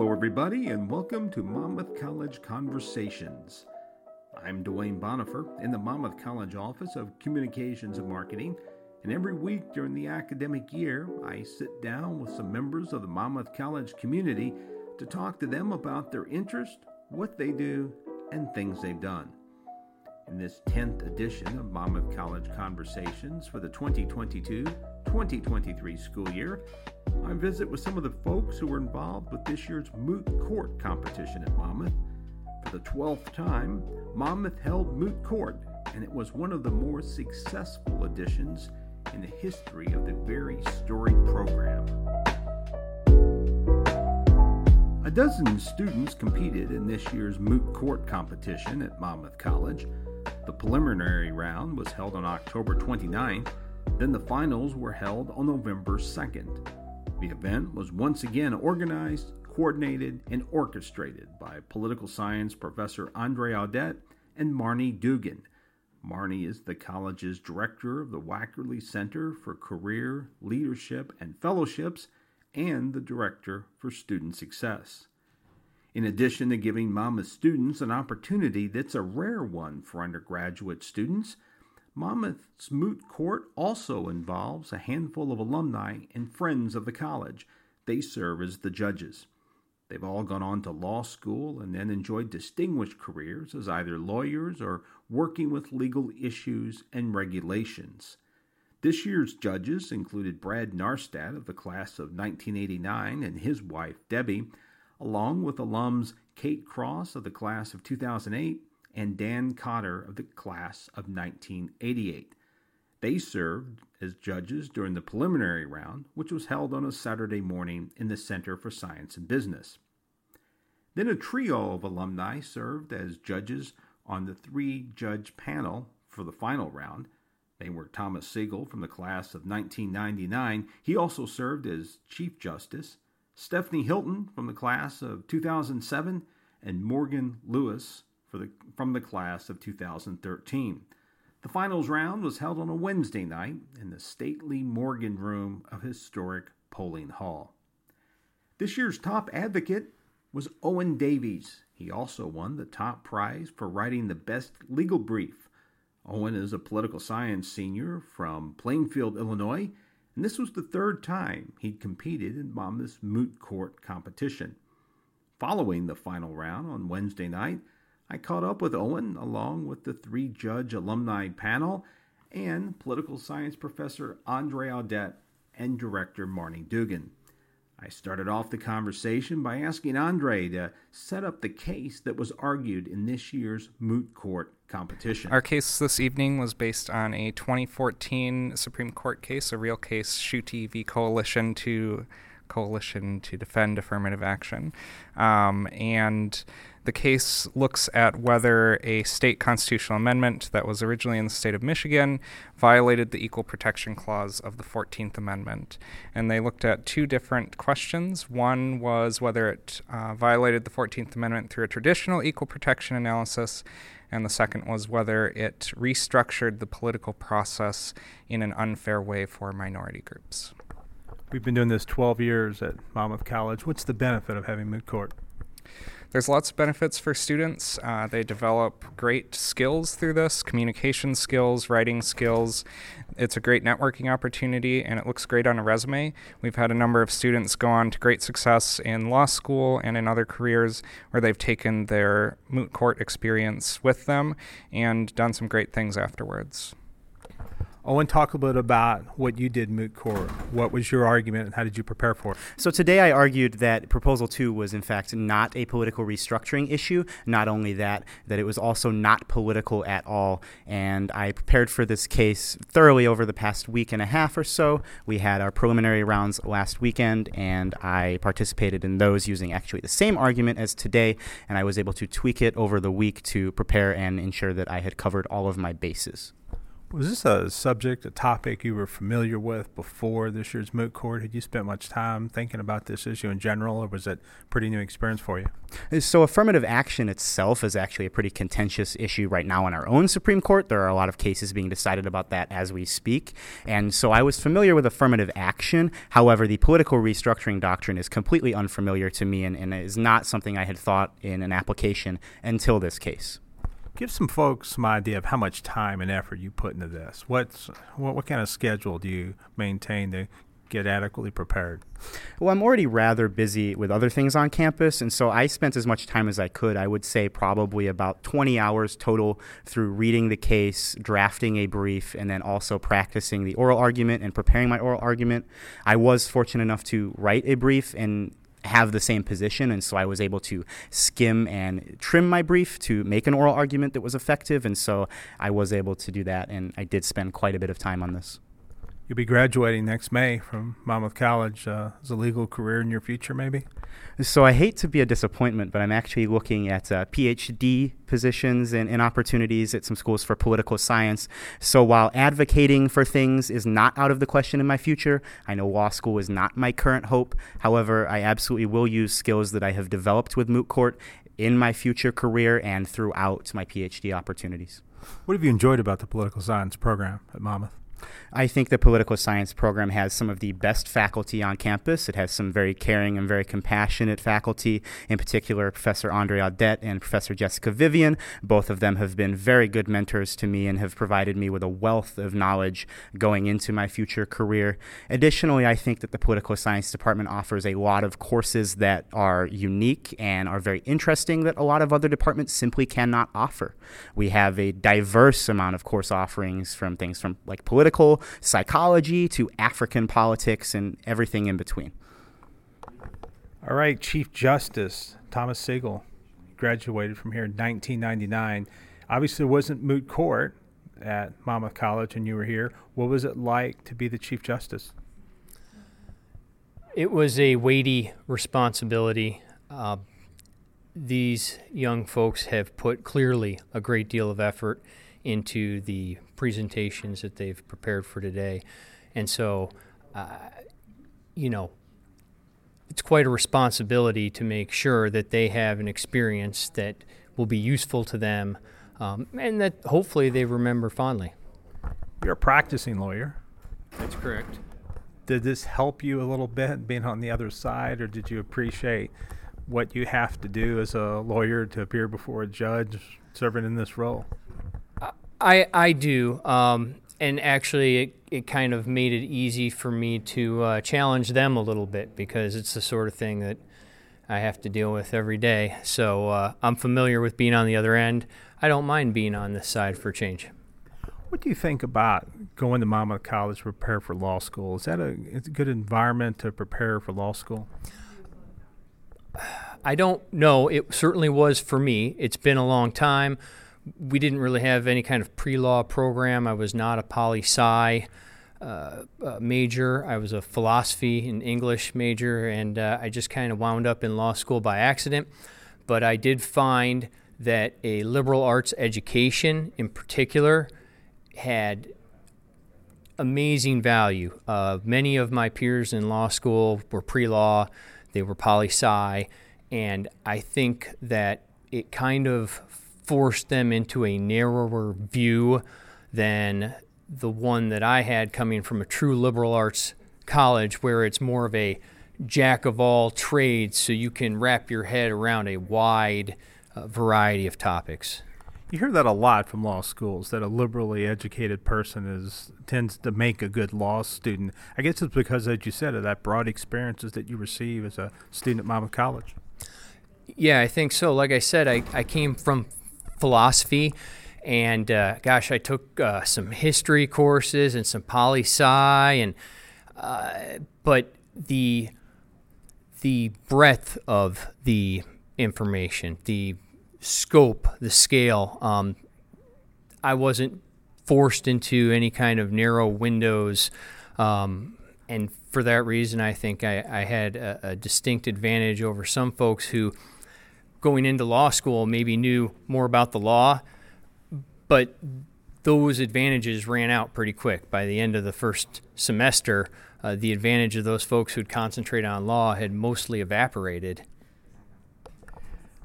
Hello, everybody, and welcome to Monmouth College Conversations. I'm Duane Bonifer in the Monmouth College Office of Communications and Marketing, and every week during the academic year, I sit down with some members of the Monmouth College community to talk to them about their interest, what they do, and things they've done. In this 10th edition of Monmouth College Conversations for the 2022 2023 school year, I visit with some of the folks who were involved with this year's Moot Court competition at Monmouth. For the 12th time, Monmouth held Moot Court, and it was one of the more successful editions in the history of the very storied program. A dozen students competed in this year's Moot Court competition at Monmouth College. The preliminary round was held on October 29th, then the finals were held on November 2nd. The event was once again organized, coordinated, and orchestrated by political science professor Andre Audette and Marnie Dugan. Marnie is the college's director of the Wackerle Center for Career, Leadership, and Fellowships and the director for student success. In addition to giving Monmouth students an opportunity that's a rare one for undergraduate students, Monmouth's Moot Court also involves a handful of alumni and friends of the college. They serve as the judges. They've all gone on to law school and then enjoyed distinguished careers as either lawyers or working with legal issues and regulations. This year's judges included Brad Narstad of the class of 1989 and his wife Debbie, along with alums Kate Cross of the class of 2008 and Dan Cotter of the class of 1988. They served as judges during the preliminary round, which was held on a Saturday morning in the Center for Science and Business. Then a trio of alumni served as judges on the three judge panel for the final round. They were Thomas Siegel from the class of 1999. He also served as Chief Justice. Stephanie Hilton from the class of 2007, and Morgan Lewis the, from the class of 2013. The finals round was held on a Wednesday night in the stately Morgan Room of historic Poling Hall. This year's top advocate was Owen Davies. He also won the top prize for writing the best legal brief. Owen is a political science senior from Plainfield, Illinois, and this was the third time he'd competed in Monmouth's moot court competition. Following the final round on Wednesday night, I caught up with Owen along with the three judge alumni panel and political science professor Andre Audette and director Marnie Dugan. I started off the conversation by asking Andre to set up the case that was argued in this year's moot court competition. Our case this evening was based on a 2014 Supreme Court case, a real case, Schuette v. Coalition to Coalition to Defend Affirmative Action, um, and the case looks at whether a state constitutional amendment that was originally in the state of Michigan violated the Equal Protection Clause of the 14th Amendment. And they looked at two different questions. One was whether it uh, violated the 14th Amendment through a traditional equal protection analysis, and the second was whether it restructured the political process in an unfair way for minority groups. We've been doing this 12 years at Monmouth College. What's the benefit of having moot court? There's lots of benefits for students. Uh, they develop great skills through this communication skills, writing skills. It's a great networking opportunity and it looks great on a resume. We've had a number of students go on to great success in law school and in other careers where they've taken their moot court experience with them and done some great things afterwards. I want to talk a little bit about what you did moot court. What was your argument and how did you prepare for it? So today I argued that Proposal 2 was in fact not a political restructuring issue. Not only that, that it was also not political at all. And I prepared for this case thoroughly over the past week and a half or so. We had our preliminary rounds last weekend and I participated in those using actually the same argument as today. And I was able to tweak it over the week to prepare and ensure that I had covered all of my bases. Was this a subject, a topic you were familiar with before this year's moot court? Had you spent much time thinking about this issue in general, or was it pretty new experience for you? So, affirmative action itself is actually a pretty contentious issue right now in our own Supreme Court. There are a lot of cases being decided about that as we speak. And so, I was familiar with affirmative action. However, the political restructuring doctrine is completely unfamiliar to me and, and is not something I had thought in an application until this case. Give some folks some idea of how much time and effort you put into this. What's what, what kind of schedule do you maintain to get adequately prepared? Well, I'm already rather busy with other things on campus, and so I spent as much time as I could. I would say probably about 20 hours total through reading the case, drafting a brief, and then also practicing the oral argument and preparing my oral argument. I was fortunate enough to write a brief and have the same position, and so I was able to skim and trim my brief to make an oral argument that was effective, and so I was able to do that, and I did spend quite a bit of time on this. You'll be graduating next May from Monmouth College. Uh, is a legal career in your future, maybe? So I hate to be a disappointment, but I'm actually looking at uh, PhD positions and, and, opportunities at some schools for political science. So while advocating for things is not out of the question in my future, I know law school is not my current hope. However, I absolutely will use skills that I have developed with moot court in my future career and throughout my PhD opportunities. What have you enjoyed about the political science program at Monmouth? I think the political science program has some of the best faculty on campus. It has some very caring and very compassionate faculty, in particular, Professor Andre Audette and Professor Jessica Vivian. Both of them have been very good mentors to me and have provided me with a wealth of knowledge going into my future career. Additionally, I think that the political science department offers a lot of courses that are unique and are very interesting that a lot of other departments simply cannot offer. We have a diverse amount of course offerings from things from like political political psychology to African politics and everything in between. All right, Chief Justice Thomas Siegel graduated from here in 1999. Obviously, it wasn't moot court at Monmouth College, and you were here. What was it like to be the Chief Justice? It was a weighty responsibility. Uh, these young folks have put clearly a great deal of effort into the presentations that they've prepared for today. And so, uh, you know, it's quite a responsibility to make sure that they have an experience that will be useful to them um, and that hopefully they remember fondly. You're a practicing lawyer. That's correct. Did this help you a little bit being on the other side, or did you appreciate what you have to do as a lawyer to appear before a judge serving in this role? I I do, um, and actually, it, it kind of made it easy for me to uh, challenge them a little bit because it's the sort of thing that I have to deal with every day. So uh, I'm familiar with being on the other end. I don't mind being on this side for change. What do you think about going to Monmouth College to prepare for law school? Is that a, a good environment to prepare for law school? I don't know. It certainly was for me. It's been a long time we didn't really have any kind of pre-law program. I was not a poli sci uh, uh, major. I was a philosophy and English major, and uh, I just kind of wound up in law school by accident. But I did find that a liberal arts education, in particular, had amazing value. Uh, many of my peers in law school were pre-law; they were poli sci, and I think that it kind of forced them into a narrower view than the one that I had coming from a true liberal arts college, where it's more of a jack of all trades, so you can wrap your head around a wide uh, variety of topics. You hear that a lot from law schools that a liberally educated person is tends to make a good law student. I guess it's because, as you said, of that broad experiences that you receive as a student at Monmouth College. Yeah, I think so. Like I said, I, I came from philosophy. And uh, gosh, I took uh, some history courses and some poli sci, and uh, but the the breadth of the information, the scope, the scale. Um, I wasn't forced into any kind of narrow windows, um, and for that reason, I think I, I had a, a distinct advantage over some folks who going into law school maybe knew more about the law, but those advantages ran out pretty quick. By the end of the first semester, uh, the advantage of those folks who'd concentrate on law had mostly evaporated.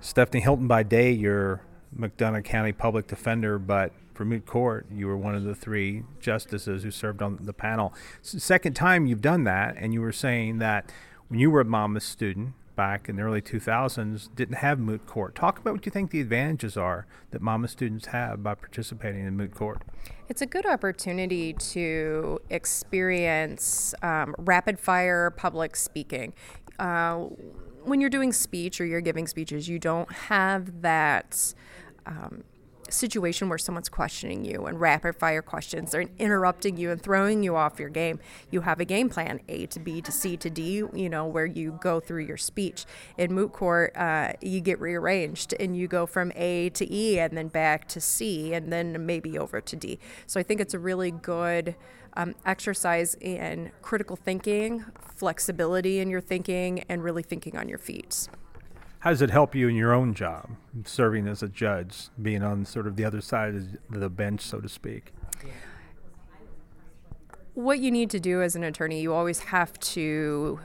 Stephanie Hilton, by day, you're McDonough County Public Defender, but for moot court, you were one of the three justices who served on the panel. Second time you've done that, and you were saying that when you were a Monmouth student back in the early 2000s, didn't have moot court. Talk about what you think the advantages are that Monmouth students have by participating in moot court. It's a good opportunity to experience um, rapid fire public speaking. Uh, when you're doing speech or you're giving speeches, you don't have that. Um, situation where someone's questioning you and rapid fire questions, they're interrupting you and throwing you off your game you have a game plan a to b to c to d you know where you go through your speech. In moot court uh, you get rearranged and you go from a to e and then back to c and then maybe over to d. So i think it's a really good um, exercise in critical thinking flexibility in your thinking and really thinking on your feet how does it help you in your own job, serving as a judge, being on sort of the other side of the bench, so to speak? What you need to do as an attorney, you always have to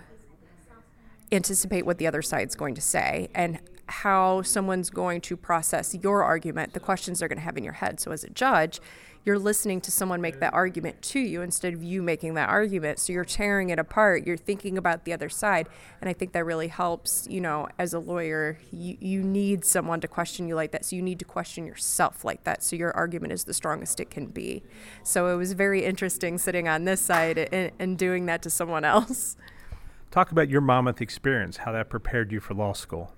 anticipate what the other side's going to say and how someone's going to process your argument, the questions they're going to have in your head. So, as a judge, you're listening to someone make that argument to you instead of you making that argument. So you're tearing it apart. You're thinking about the other side. And I think that really helps, you know, as a lawyer, you, you need someone to question you like that. So you need to question yourself like that. So your argument is the strongest it can be. So it was very interesting sitting on this side and, and doing that to someone else. Talk about your Monmouth experience, how that prepared you for law school.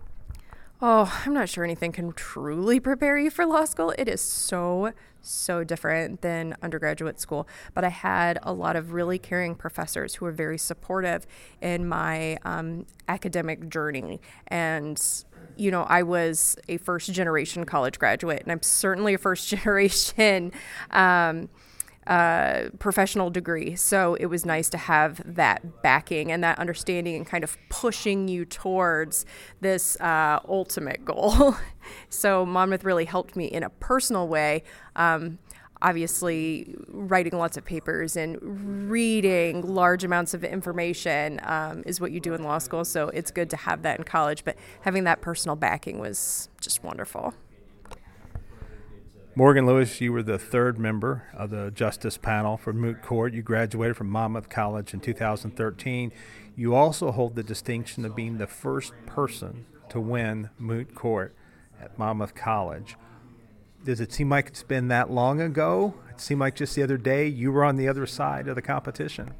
Oh, I'm not sure anything can truly prepare you for law school. It is so, so different than undergraduate school. But I had a lot of really caring professors who were very supportive in my um, academic journey. And, you know, I was a first generation college graduate, and I'm certainly a first generation. Um, uh, professional degree. So it was nice to have that backing and that understanding and kind of pushing you towards this uh, ultimate goal. so Monmouth really helped me in a personal way. Um, obviously, writing lots of papers and reading large amounts of information um, is what you do in law school. So it's good to have that in college, but having that personal backing was just wonderful. Morgan Lewis, you were the third member of the Justice Panel for Moot Court. You graduated from Monmouth College in 2013. You also hold the distinction of being the first person to win Moot Court at Monmouth College. Does it seem like it's been that long ago? It seemed like just the other day you were on the other side of the competition.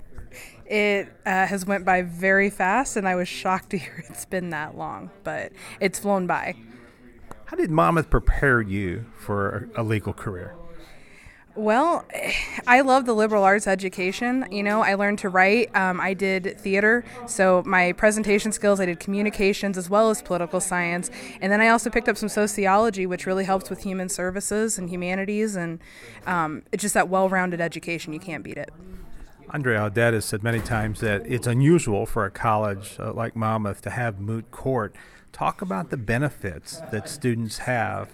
It uh, has went by very fast, and I was shocked to hear it's been that long, but it's flown by. How did Monmouth prepare you for a legal career? Well, I love the liberal arts education. You know, I learned to write. Um, I did theater, so my presentation skills, I did communications as well as political science. And then I also picked up some sociology, which really helps with human services and humanities. And um, it's just that well rounded education. You can't beat it. Andre Audette has said many times that it's unusual for a college uh, like Monmouth to have moot court. Talk about the benefits that students have,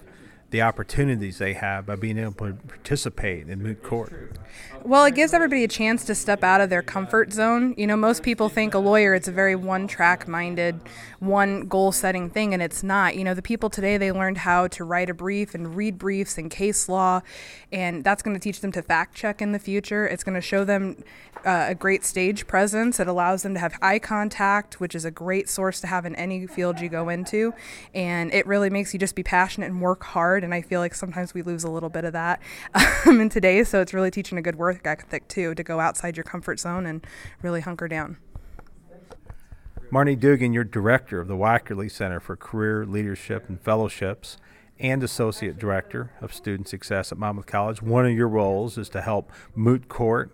the opportunities they have by being able to participate in moot court. Well, it gives everybody a chance to step out of their comfort zone. You know, most people think a lawyer it's a very one-track minded, one goal-setting thing and it's not. You know, the people today they learned how to write a brief and read briefs and case law and that's going to teach them to fact check in the future. It's going to show them uh, a great stage presence. It allows them to have eye contact, which is a great source to have in any field you go into. And it really makes you just be passionate and work hard. And I feel like sometimes we lose a little bit of that um, in today. So it's really teaching a good work ethic too to go outside your comfort zone and really hunker down. Marnie Dugan, you're director of the Wackerle Center for Career Leadership and Fellowships and associate director of student success at Monmouth College. One of your roles is to help Moot Court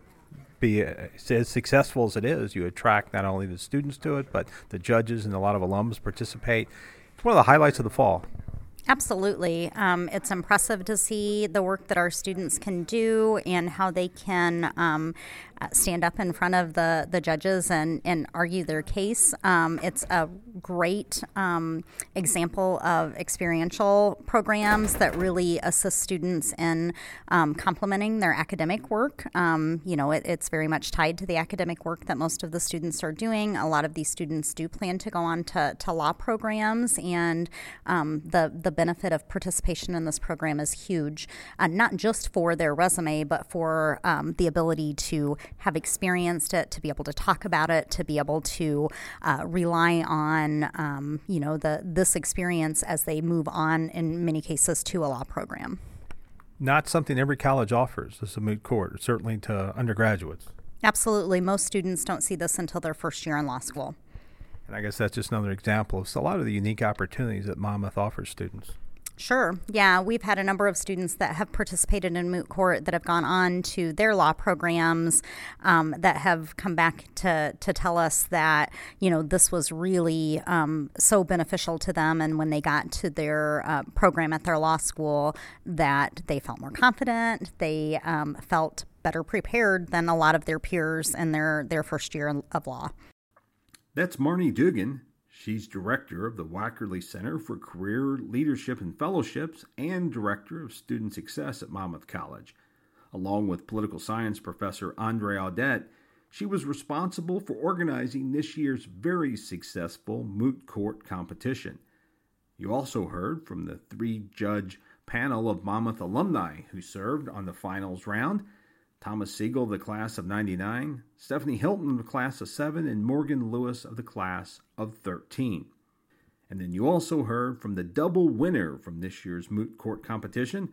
be as successful as it is. You attract not only the students to it, but the judges and a lot of alums participate. It's one of the highlights of the fall. Absolutely. Um, it's impressive to see the work that our students can do and how they can um, stand up in front of the, the judges and, and argue their case. Um, it's a great um, example of experiential programs that really assist students in um, complementing their academic work. Um, you know, it, it's very much tied to the academic work that most of the students are doing. A lot of these students do plan to go on to, to law programs, and um, the, the benefit of participation in this program is huge, uh, not just for their resume, but for um, the ability to have experienced it, to be able to talk about it, to be able to uh, rely on, um, you know, the this experience as they move on in many cases to a law program. Not something every college offers. This is a moot court, certainly to undergraduates. Absolutely. Most students don't see this until their first year in law school. And I guess that's just another example of a lot of the unique opportunities that Monmouth offers students. Sure. Yeah, we've had a number of students that have participated in moot court that have gone on to their law programs um, that have come back to to tell us that you know this was really um, so beneficial to them, and when they got to their uh, program at their law school, that they felt more confident, they um, felt better prepared than a lot of their peers in their their first year of law. That's Marnie Dugan. She's director of the Wackerle Center for Career Leadership and Fellowships and director of student success at Monmouth College. Along with political science professor Andre Audette, she was responsible for organizing this year's very successful moot court competition. You also heard from the three judge panel of Monmouth alumni who served on the finals round Thomas Siegel of the class of 99, Stephanie Hilton of the class of 7, and Morgan Lewis of the class of 13. And then you also heard from the double winner from this year's moot court competition.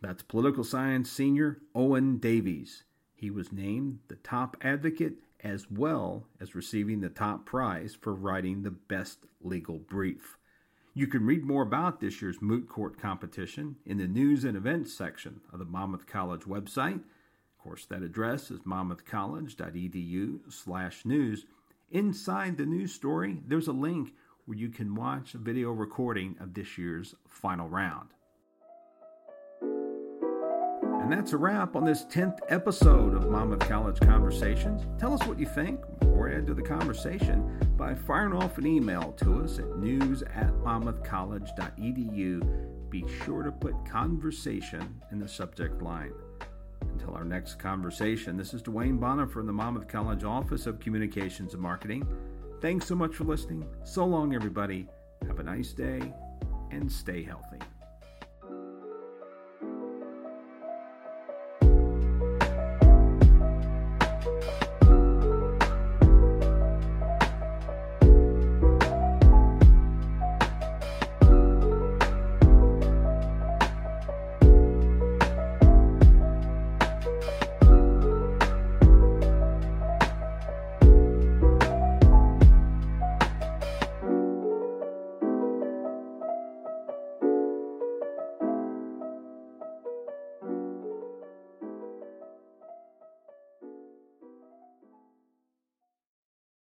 That's political science senior Owen Davies. He was named the top advocate as well as receiving the top prize for writing the best legal brief. You can read more about this year's moot court competition in the news and events section of the Monmouth College website course, that address is monmouthcollege.edu slash news. Inside the news story, there's a link where you can watch a video recording of this year's final round. And that's a wrap on this 10th episode of Monmouth College Conversations. Tell us what you think or add to the conversation by firing off an email to us at news at monmouthcollege.edu. Be sure to put conversation in the subject line. Until our next conversation, this is Duane Bonifer from the Monmouth College Office of Communications and Marketing. Thanks so much for listening. So long, everybody. Have a nice day and stay healthy.